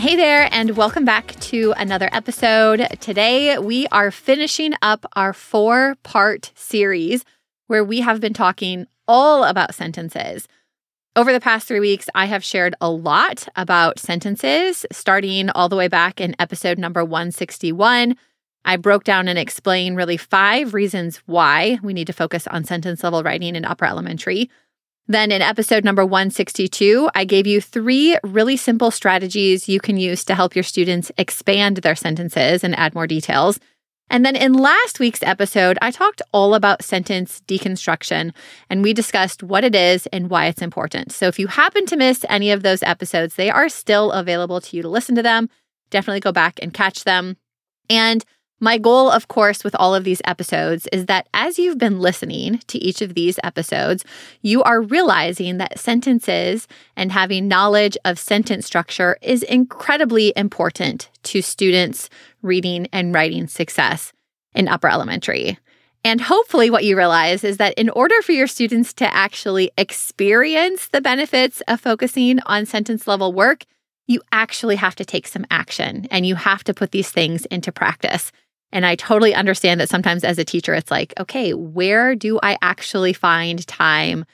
Hey there, and welcome back to another episode. Today, we are finishing up our four part series where we have been talking all about sentences. Over the past three weeks, I have shared a lot about sentences, starting all the way back in episode number 161. I broke down and explained really five reasons why we need to focus on sentence level writing in upper elementary. Then in episode number 162, I gave you three really simple strategies you can use to help your students expand their sentences and add more details. And then in last week's episode, I talked all about sentence deconstruction and we discussed what it is and why it's important. So if you happen to miss any of those episodes, they are still available to you to listen to them. Definitely go back and catch them. And my goal, of course, with all of these episodes is that as you've been listening to each of these episodes, you are realizing that sentences and having knowledge of sentence structure is incredibly important to students' reading and writing success in upper elementary. And hopefully, what you realize is that in order for your students to actually experience the benefits of focusing on sentence level work, you actually have to take some action and you have to put these things into practice. And I totally understand that sometimes as a teacher, it's like, okay, where do I actually find time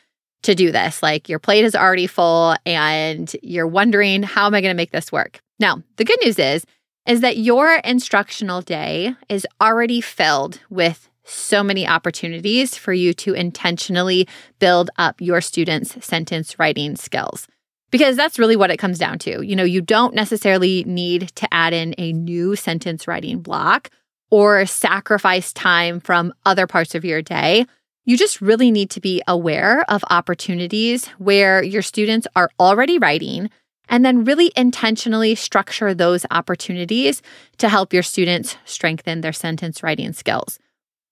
to do this? Like your plate is already full and you're wondering, how am I going to make this work? Now, the good news is, is that your instructional day is already filled with so many opportunities for you to intentionally build up your students' sentence writing skills. Because that's really what it comes down to. You know, you don't necessarily need to add in a new sentence writing block or sacrifice time from other parts of your day. You just really need to be aware of opportunities where your students are already writing and then really intentionally structure those opportunities to help your students strengthen their sentence writing skills.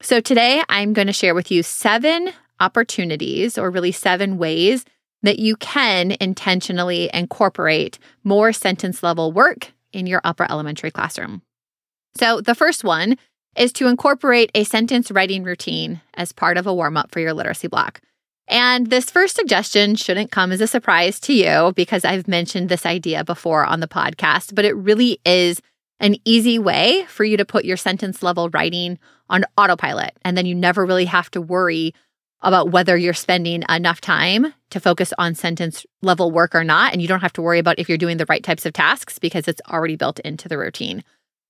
So, today I'm going to share with you seven opportunities or really seven ways that you can intentionally incorporate more sentence level work in your upper elementary classroom. So, the first one is to incorporate a sentence writing routine as part of a warm up for your literacy block. And this first suggestion shouldn't come as a surprise to you because I've mentioned this idea before on the podcast, but it really is an easy way for you to put your sentence level writing on autopilot. And then you never really have to worry about whether you're spending enough time to focus on sentence level work or not. And you don't have to worry about if you're doing the right types of tasks because it's already built into the routine.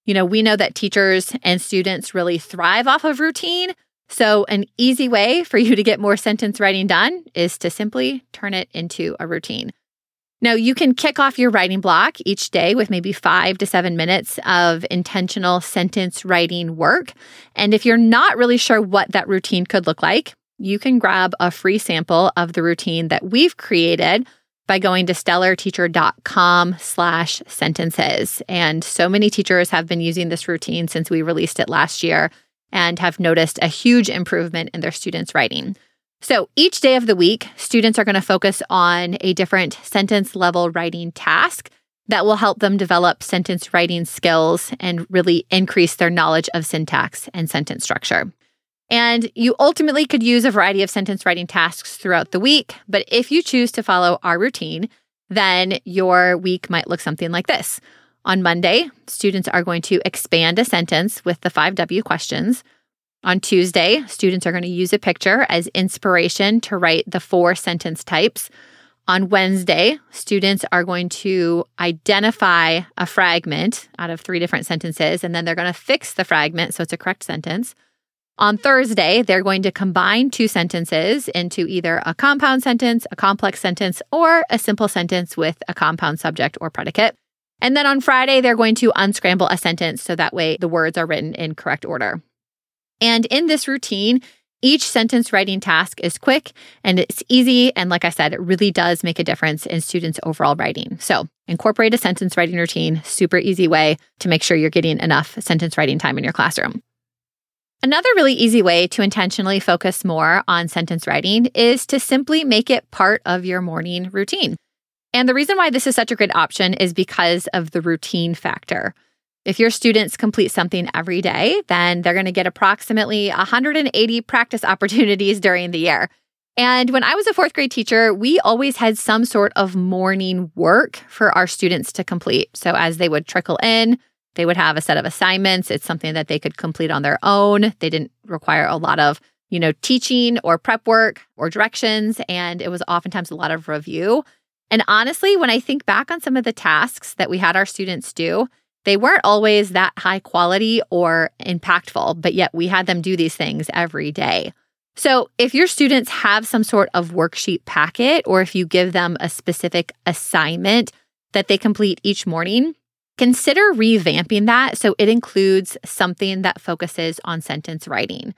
You know, we know that teachers and students really thrive off of routine. So, an easy way for you to get more sentence writing done is to simply turn it into a routine. Now, you can kick off your writing block each day with maybe five to seven minutes of intentional sentence writing work. And if you're not really sure what that routine could look like, you can grab a free sample of the routine that we've created by going to stellarteacher.com slash sentences. And so many teachers have been using this routine since we released it last year and have noticed a huge improvement in their students' writing. So each day of the week, students are going to focus on a different sentence level writing task that will help them develop sentence writing skills and really increase their knowledge of syntax and sentence structure. And you ultimately could use a variety of sentence writing tasks throughout the week. But if you choose to follow our routine, then your week might look something like this. On Monday, students are going to expand a sentence with the 5W questions. On Tuesday, students are going to use a picture as inspiration to write the four sentence types. On Wednesday, students are going to identify a fragment out of three different sentences, and then they're going to fix the fragment so it's a correct sentence. On Thursday, they're going to combine two sentences into either a compound sentence, a complex sentence, or a simple sentence with a compound subject or predicate. And then on Friday, they're going to unscramble a sentence so that way the words are written in correct order. And in this routine, each sentence writing task is quick and it's easy. And like I said, it really does make a difference in students' overall writing. So incorporate a sentence writing routine, super easy way to make sure you're getting enough sentence writing time in your classroom. Another really easy way to intentionally focus more on sentence writing is to simply make it part of your morning routine. And the reason why this is such a great option is because of the routine factor. If your students complete something every day, then they're going to get approximately 180 practice opportunities during the year. And when I was a fourth grade teacher, we always had some sort of morning work for our students to complete. So as they would trickle in, they would have a set of assignments. It's something that they could complete on their own. They didn't require a lot of, you know, teaching or prep work or directions. And it was oftentimes a lot of review. And honestly, when I think back on some of the tasks that we had our students do, they weren't always that high quality or impactful, but yet we had them do these things every day. So, if your students have some sort of worksheet packet, or if you give them a specific assignment that they complete each morning, consider revamping that so it includes something that focuses on sentence writing.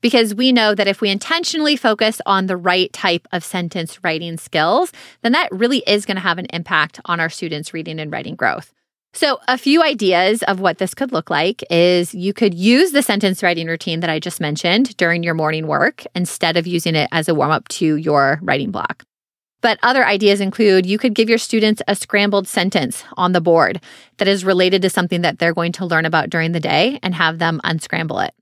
Because we know that if we intentionally focus on the right type of sentence writing skills, then that really is going to have an impact on our students' reading and writing growth. So, a few ideas of what this could look like is you could use the sentence writing routine that I just mentioned during your morning work instead of using it as a warm up to your writing block. But other ideas include you could give your students a scrambled sentence on the board that is related to something that they're going to learn about during the day and have them unscramble it.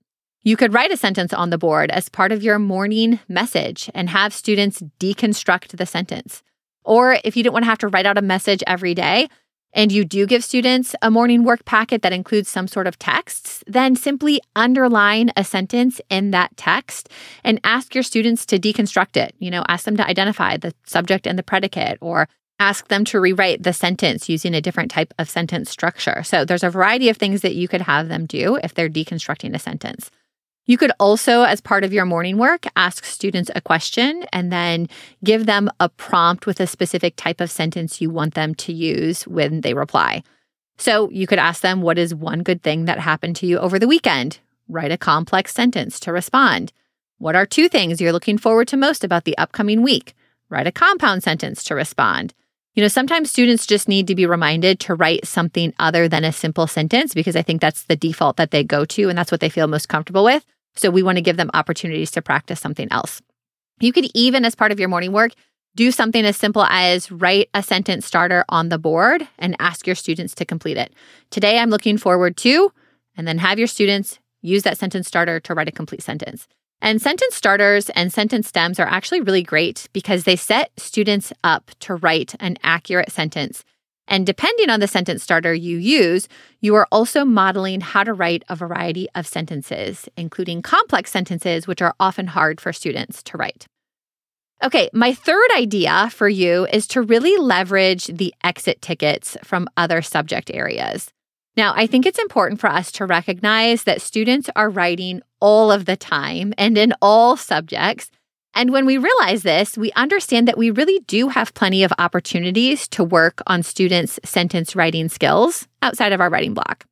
You could write a sentence on the board as part of your morning message and have students deconstruct the sentence. Or if you didn't want to have to write out a message every day, and you do give students a morning work packet that includes some sort of texts, then simply underline a sentence in that text and ask your students to deconstruct it. You know, ask them to identify the subject and the predicate or ask them to rewrite the sentence using a different type of sentence structure. So there's a variety of things that you could have them do if they're deconstructing a sentence. You could also, as part of your morning work, ask students a question and then give them a prompt with a specific type of sentence you want them to use when they reply. So you could ask them, What is one good thing that happened to you over the weekend? Write a complex sentence to respond. What are two things you're looking forward to most about the upcoming week? Write a compound sentence to respond. You know, sometimes students just need to be reminded to write something other than a simple sentence because I think that's the default that they go to and that's what they feel most comfortable with. So we want to give them opportunities to practice something else. You could even, as part of your morning work, do something as simple as write a sentence starter on the board and ask your students to complete it. Today, I'm looking forward to, and then have your students use that sentence starter to write a complete sentence. And sentence starters and sentence stems are actually really great because they set students up to write an accurate sentence and depending on the sentence starter you use, you are also modeling how to write a variety of sentences, including complex sentences, which are often hard for students to write. Okay, my third idea for you is to really leverage the exit tickets from other subject areas. Now, I think it's important for us to recognize that students are writing all of the time and in all subjects, And when we realize this, we understand that we really do have plenty of opportunities to work on students' sentence writing skills outside of our writing block.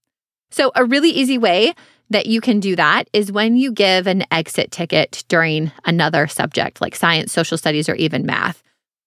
So, a really easy way that you can do that is when you give an exit ticket during another subject like science, social studies, or even math.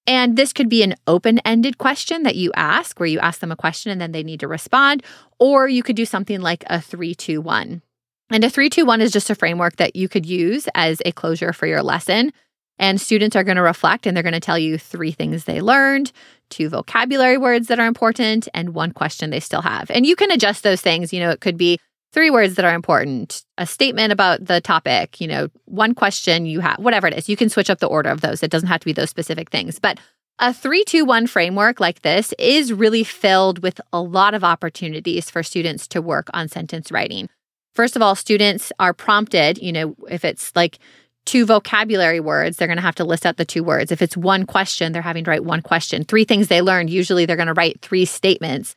And this could be an open ended question that you ask, where you ask them a question and then they need to respond. Or you could do something like a three, two, one. And a three, two, one is just a framework that you could use as a closure for your lesson. And students are going to reflect and they're going to tell you three things they learned, two vocabulary words that are important, and one question they still have. And you can adjust those things. You know, it could be three words that are important, a statement about the topic, you know, one question you have, whatever it is. You can switch up the order of those. It doesn't have to be those specific things. But a three, two, one framework like this is really filled with a lot of opportunities for students to work on sentence writing. First of all, students are prompted, you know, if it's like two vocabulary words, they're going to have to list out the two words. If it's one question, they're having to write one question. Three things they learned, usually they're going to write three statements.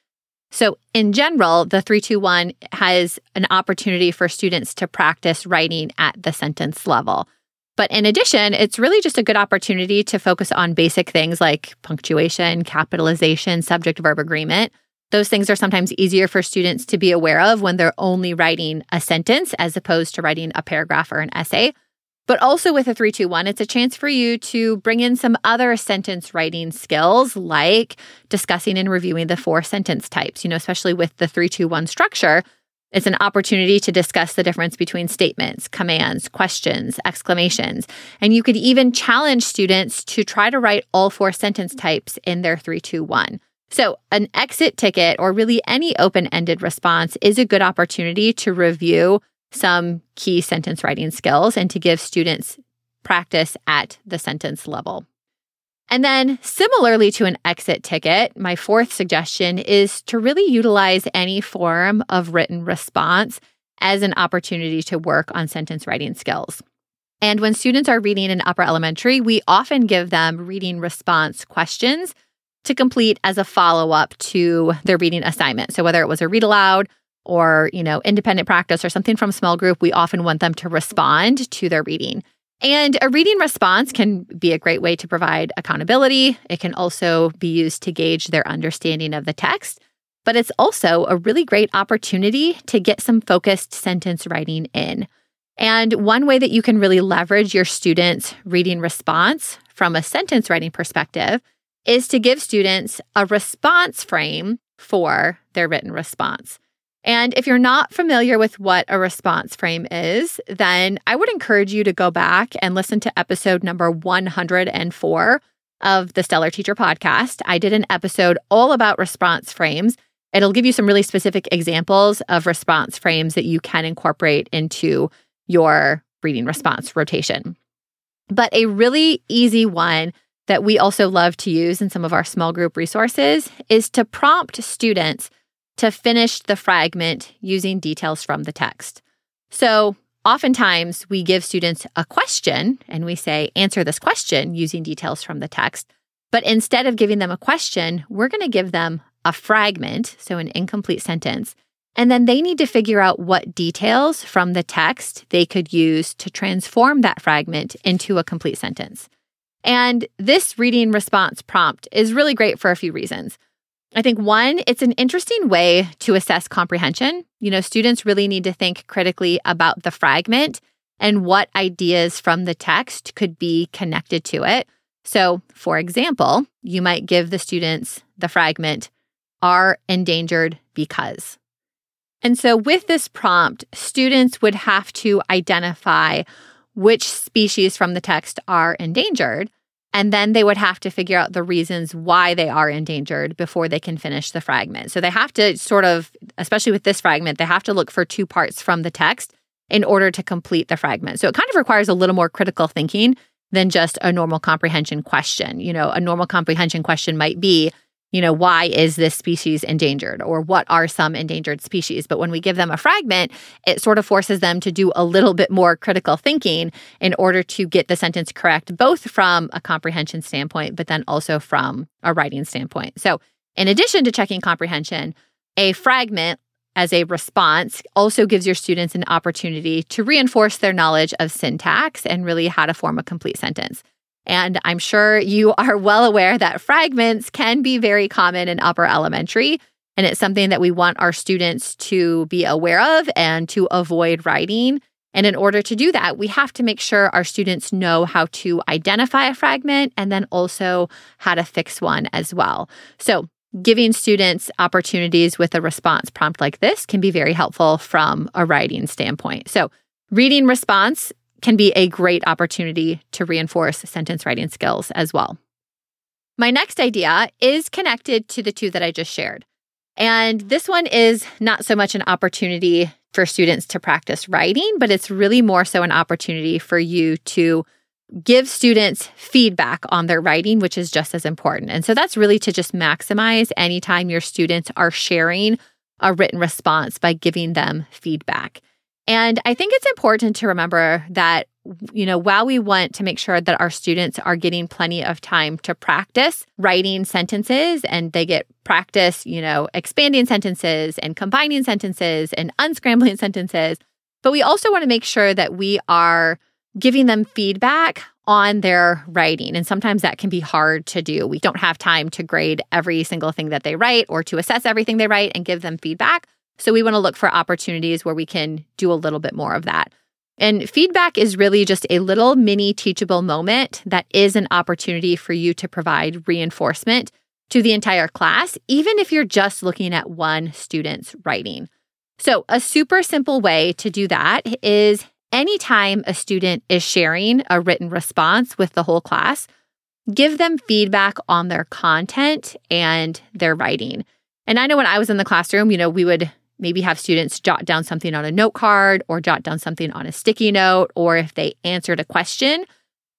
So, in general, the 321 has an opportunity for students to practice writing at the sentence level. But in addition, it's really just a good opportunity to focus on basic things like punctuation, capitalization, subject verb agreement. Those things are sometimes easier for students to be aware of when they're only writing a sentence as opposed to writing a paragraph or an essay. But also with a 321, it's a chance for you to bring in some other sentence writing skills like discussing and reviewing the four sentence types, you know, especially with the 321 structure. It's an opportunity to discuss the difference between statements, commands, questions, exclamations. And you could even challenge students to try to write all four sentence types in their 321. So, an exit ticket or really any open ended response is a good opportunity to review some key sentence writing skills and to give students practice at the sentence level. And then, similarly to an exit ticket, my fourth suggestion is to really utilize any form of written response as an opportunity to work on sentence writing skills. And when students are reading in upper elementary, we often give them reading response questions to complete as a follow up to their reading assignment. So, whether it was a read aloud or, you know, independent practice or something from small group, we often want them to respond to their reading. And a reading response can be a great way to provide accountability. It can also be used to gauge their understanding of the text, but it's also a really great opportunity to get some focused sentence writing in. And one way that you can really leverage your students' reading response from a sentence writing perspective is to give students a response frame for their written response. And if you're not familiar with what a response frame is, then I would encourage you to go back and listen to episode number 104 of the Stellar Teacher podcast. I did an episode all about response frames. It'll give you some really specific examples of response frames that you can incorporate into your reading response rotation. But a really easy one that we also love to use in some of our small group resources is to prompt students to finish the fragment using details from the text. So, oftentimes we give students a question and we say, answer this question using details from the text. But instead of giving them a question, we're going to give them a fragment, so an incomplete sentence. And then they need to figure out what details from the text they could use to transform that fragment into a complete sentence. And this reading response prompt is really great for a few reasons. I think one, it's an interesting way to assess comprehension. You know, students really need to think critically about the fragment and what ideas from the text could be connected to it. So, for example, you might give the students the fragment, are endangered because. And so, with this prompt, students would have to identify which species from the text are endangered and then they would have to figure out the reasons why they are endangered before they can finish the fragment. So they have to sort of, especially with this fragment, they have to look for two parts from the text in order to complete the fragment. So it kind of requires a little more critical thinking than just a normal comprehension question. You know, a normal comprehension question might be, you know, why is this species endangered or what are some endangered species? But when we give them a fragment, it sort of forces them to do a little bit more critical thinking in order to get the sentence correct, both from a comprehension standpoint, but then also from a writing standpoint. So, in addition to checking comprehension, a fragment as a response also gives your students an opportunity to reinforce their knowledge of syntax and really how to form a complete sentence. And I'm sure you are well aware that fragments can be very common in upper elementary. And it's something that we want our students to be aware of and to avoid writing. And in order to do that, we have to make sure our students know how to identify a fragment and then also how to fix one as well. So, giving students opportunities with a response prompt like this can be very helpful from a writing standpoint. So, reading response can be a great opportunity to reinforce sentence writing skills as well. My next idea is connected to the two that I just shared. And this one is not so much an opportunity for students to practice writing, but it's really more so an opportunity for you to give students feedback on their writing, which is just as important. And so that's really to just maximize anytime your students are sharing a written response by giving them feedback. And I think it's important to remember that, you know, while we want to make sure that our students are getting plenty of time to practice writing sentences and they get practice, you know, expanding sentences and combining sentences and unscrambling sentences, but we also want to make sure that we are giving them feedback on their writing. And sometimes that can be hard to do. We don't have time to grade every single thing that they write or to assess everything they write and give them feedback. So we want to look for opportunities where we can do a little bit more of that. And feedback is really just a little mini teachable moment that is an opportunity for you to provide reinforcement to the entire class, even if you're just looking at one student's writing. So, a super simple way to do that is anytime a student is sharing a written response with the whole class, give them feedback on their content and their writing. And I know when I was in the classroom, you know, we would maybe have students jot down something on a note card or jot down something on a sticky note, or if they answered a question,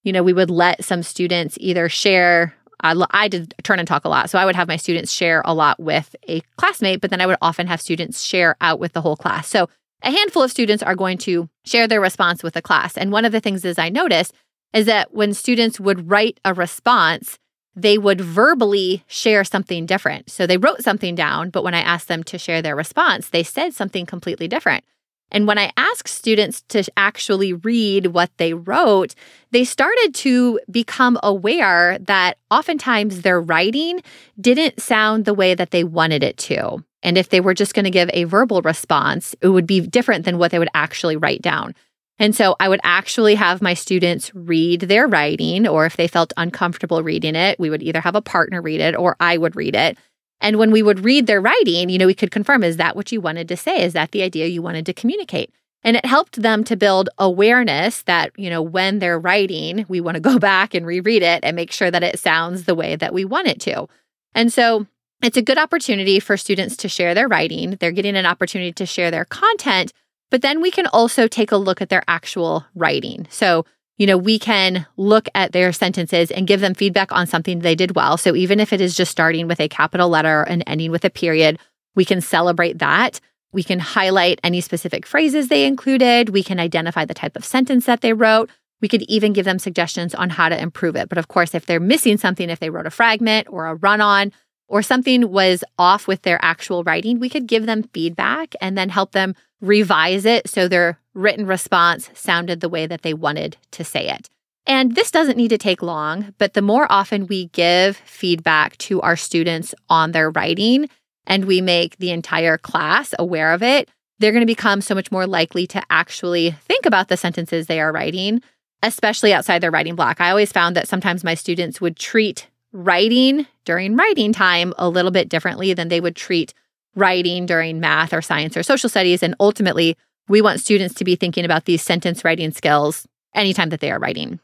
you know, we would let some students either share. I, I did turn and talk a lot. So I would have my students share a lot with a classmate, but then I would often have students share out with the whole class. So a handful of students are going to share their response with the class. And one of the things is I noticed is that when students would write a response, they would verbally share something different. So they wrote something down, but when I asked them to share their response, they said something completely different. And when I asked students to actually read what they wrote, they started to become aware that oftentimes their writing didn't sound the way that they wanted it to. And if they were just going to give a verbal response, it would be different than what they would actually write down. And so I would actually have my students read their writing, or if they felt uncomfortable reading it, we would either have a partner read it or I would read it. And when we would read their writing, you know, we could confirm is that what you wanted to say? Is that the idea you wanted to communicate? And it helped them to build awareness that, you know, when they're writing, we want to go back and reread it and make sure that it sounds the way that we want it to. And so it's a good opportunity for students to share their writing. They're getting an opportunity to share their content, but then we can also take a look at their actual writing. So, you know, we can look at their sentences and give them feedback on something they did well. So, even if it is just starting with a capital letter and ending with a period, we can celebrate that. We can highlight any specific phrases they included. We can identify the type of sentence that they wrote. We could even give them suggestions on how to improve it. But of course, if they're missing something, if they wrote a fragment or a run on, or something was off with their actual writing, we could give them feedback and then help them revise it so their written response sounded the way that they wanted to say it. And this doesn't need to take long, but the more often we give feedback to our students on their writing and we make the entire class aware of it, they're going to become so much more likely to actually think about the sentences they are writing, especially outside their writing block. I always found that sometimes my students would treat writing during writing time a little bit differently than they would treat writing during math or science or social studies. And ultimately, we want students to be thinking about these sentence writing skills anytime that they are writing.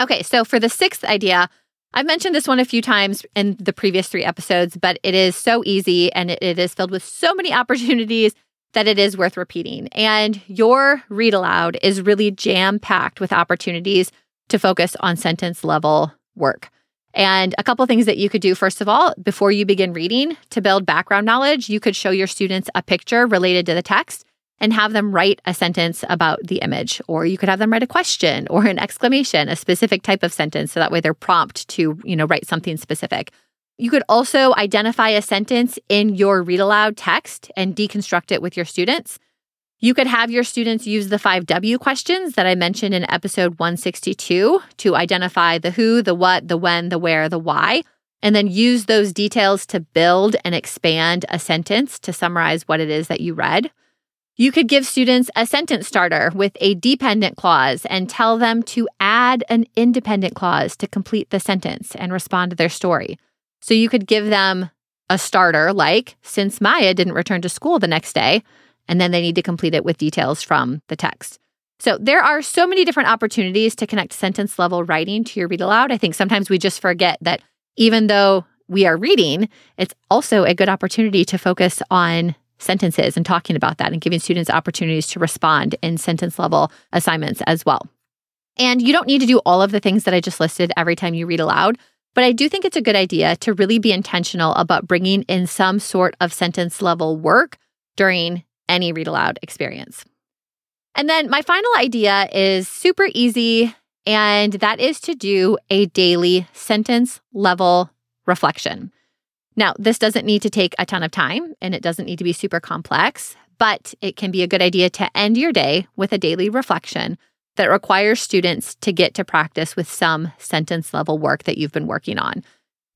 Okay, so for the sixth idea, I've mentioned this one a few times in the previous three episodes, but it is so easy and it, is filled with so many opportunities that it is worth repeating. And your read aloud is really jam packed with opportunities to focus on sentence level work. And a couple things that you could do, first of all, before you begin reading to build background knowledge, you could show your students a picture related to the text and have them write a sentence about the image. Or you could have them write a question or an exclamation, a specific type of sentence. So that way they're prompt to, you know, write something specific. You could also identify a sentence in your read aloud text and deconstruct it with your students. You could have your students use the 5W questions that I mentioned in episode 162 to identify the who, the what, the when, the where, the why, and then use those details to build and expand a sentence to summarize what it is that you read. You could give students a sentence starter with a dependent clause and tell them to add an independent clause to complete the sentence and respond to their story. So you could give them a starter like, since Maya didn't return to school the next day, and then they need to complete it with details from the text. So there are so many different opportunities to connect sentence level writing to your read aloud. I think sometimes we just forget that even though we are reading, it's also a good opportunity to focus on sentences and talking about that and giving students opportunities to respond in sentence level assignments as well. And you don't need to do all of the things that I just listed every time you read aloud. But I do think it's a good idea to really be intentional about bringing in some sort of sentence level work during any read aloud experience. And then my final idea is super easy, and that is to do a daily sentence level reflection. Now, this doesn't need to take a ton of time and it doesn't need to be super complex, but it can be a good idea to end your day with a daily reflection that requires students to get to practice with some sentence level work that you've been working on.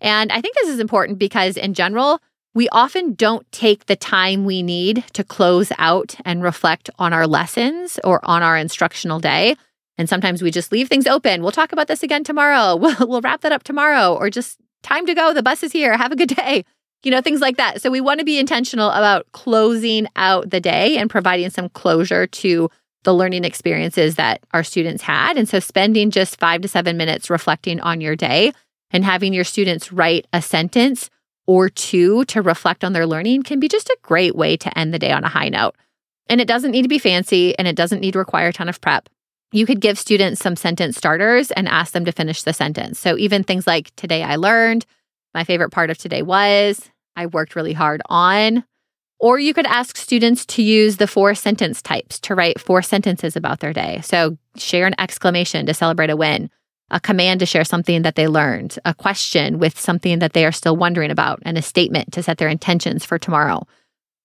And I think this is important because, in general, we often don't take the time we need to close out and reflect on our lessons or on our instructional day. And sometimes we just leave things open. We'll talk about this again tomorrow. We'll, we'll wrap that up tomorrow, or just time to go. The bus is here. Have a good day. You know, things like that. So we want to be intentional about closing out the day and providing some closure to the learning experiences that our students had. And so spending just five to seven minutes reflecting on your day and having your students write a sentence or two to reflect on their learning can be just a great way to end the day on a high note. And it doesn't need to be fancy and it doesn't need to require a ton of prep. You could give students some sentence starters and ask them to finish the sentence. So even things like today I learned, my favorite part of today was, I worked really hard on, or you could ask students to use the four sentence types to write four sentences about their day. So share an exclamation to celebrate a win, a command to share something that they learned, a question with something that they are still wondering about, and a statement to set their intentions for tomorrow.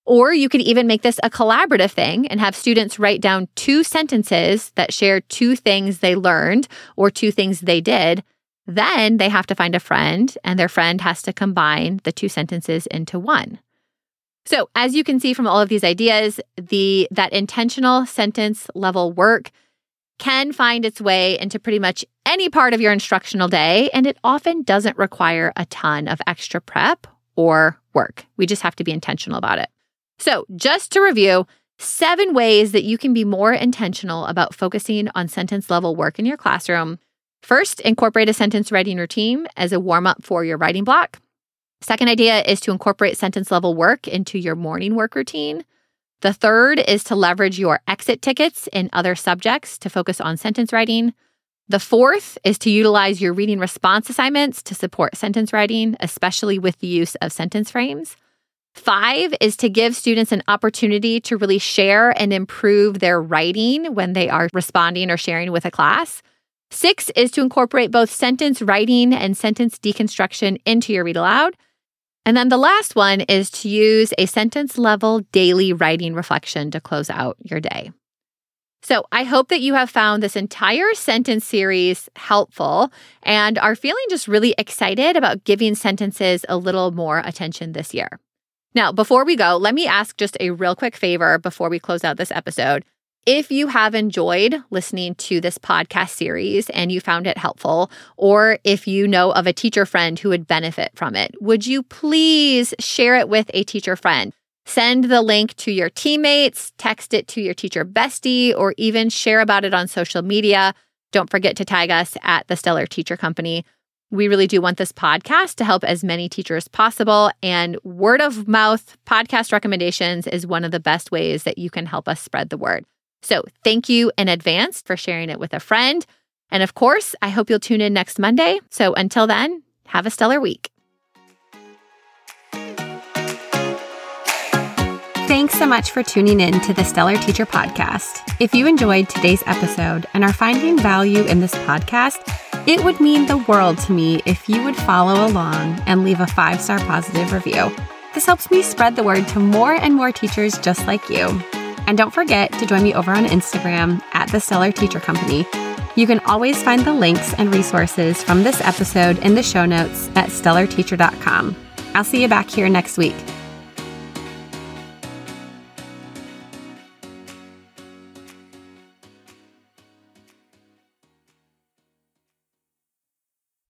Or you could even make this a collaborative thing and have students write down two sentences that share two things they learned or two things they did. Then they have to find a friend, and their friend has to combine the two sentences into one. So, as you can see from all of these ideas, the that intentional sentence level work can find its way into pretty much any part of your instructional day, and it often doesn't require a ton of extra prep or work. We just have to be intentional about it. So, just to review, seven ways that you can be more intentional about focusing on sentence level work in your classroom. First, incorporate a sentence writing routine as a warm up for your writing block. Second idea is to incorporate sentence level work into your morning work routine. The third is to leverage your exit tickets in other subjects to focus on sentence writing. The fourth is to utilize your reading response assignments to support sentence writing, especially with the use of sentence frames. Five is to give students an opportunity to really share and improve their writing when they are responding or sharing with a class. Six is to incorporate both sentence writing and sentence deconstruction into your read aloud. And then the last one is to use a sentence level daily writing reflection to close out your day. So I hope that you have found this entire sentence series helpful and are feeling just really excited about giving sentences a little more attention this year. Now, before we go, let me ask just a real quick favor before we close out this episode. If you have enjoyed listening to this podcast series and you found it helpful, or if you know of a teacher friend who would benefit from it, would you please share it with a teacher friend? Send the link to your teammates, text it to your teacher bestie, or even share about it on social media. Don't forget to tag us at the Stellar Teacher Company. We really do want this podcast to help as many teachers as possible. And word of mouth podcast recommendations is one of the best ways that you can help us spread the word. So thank you in advance for sharing it with a friend. And of course, I hope you'll tune in next Monday. So until then, have a stellar week. Thanks so much for tuning in to the Stellar Teacher Podcast. If you enjoyed today's episode and are finding value in this podcast, It would mean the world to me if you would follow along and leave a five star positive review. This helps me spread the word to more and more teachers just like you. And don't forget to join me over on Instagram at the Stellar Teacher Company. You can always find the links and resources from this episode in the show notes at stellarteacher.com. I'll see you back here next week.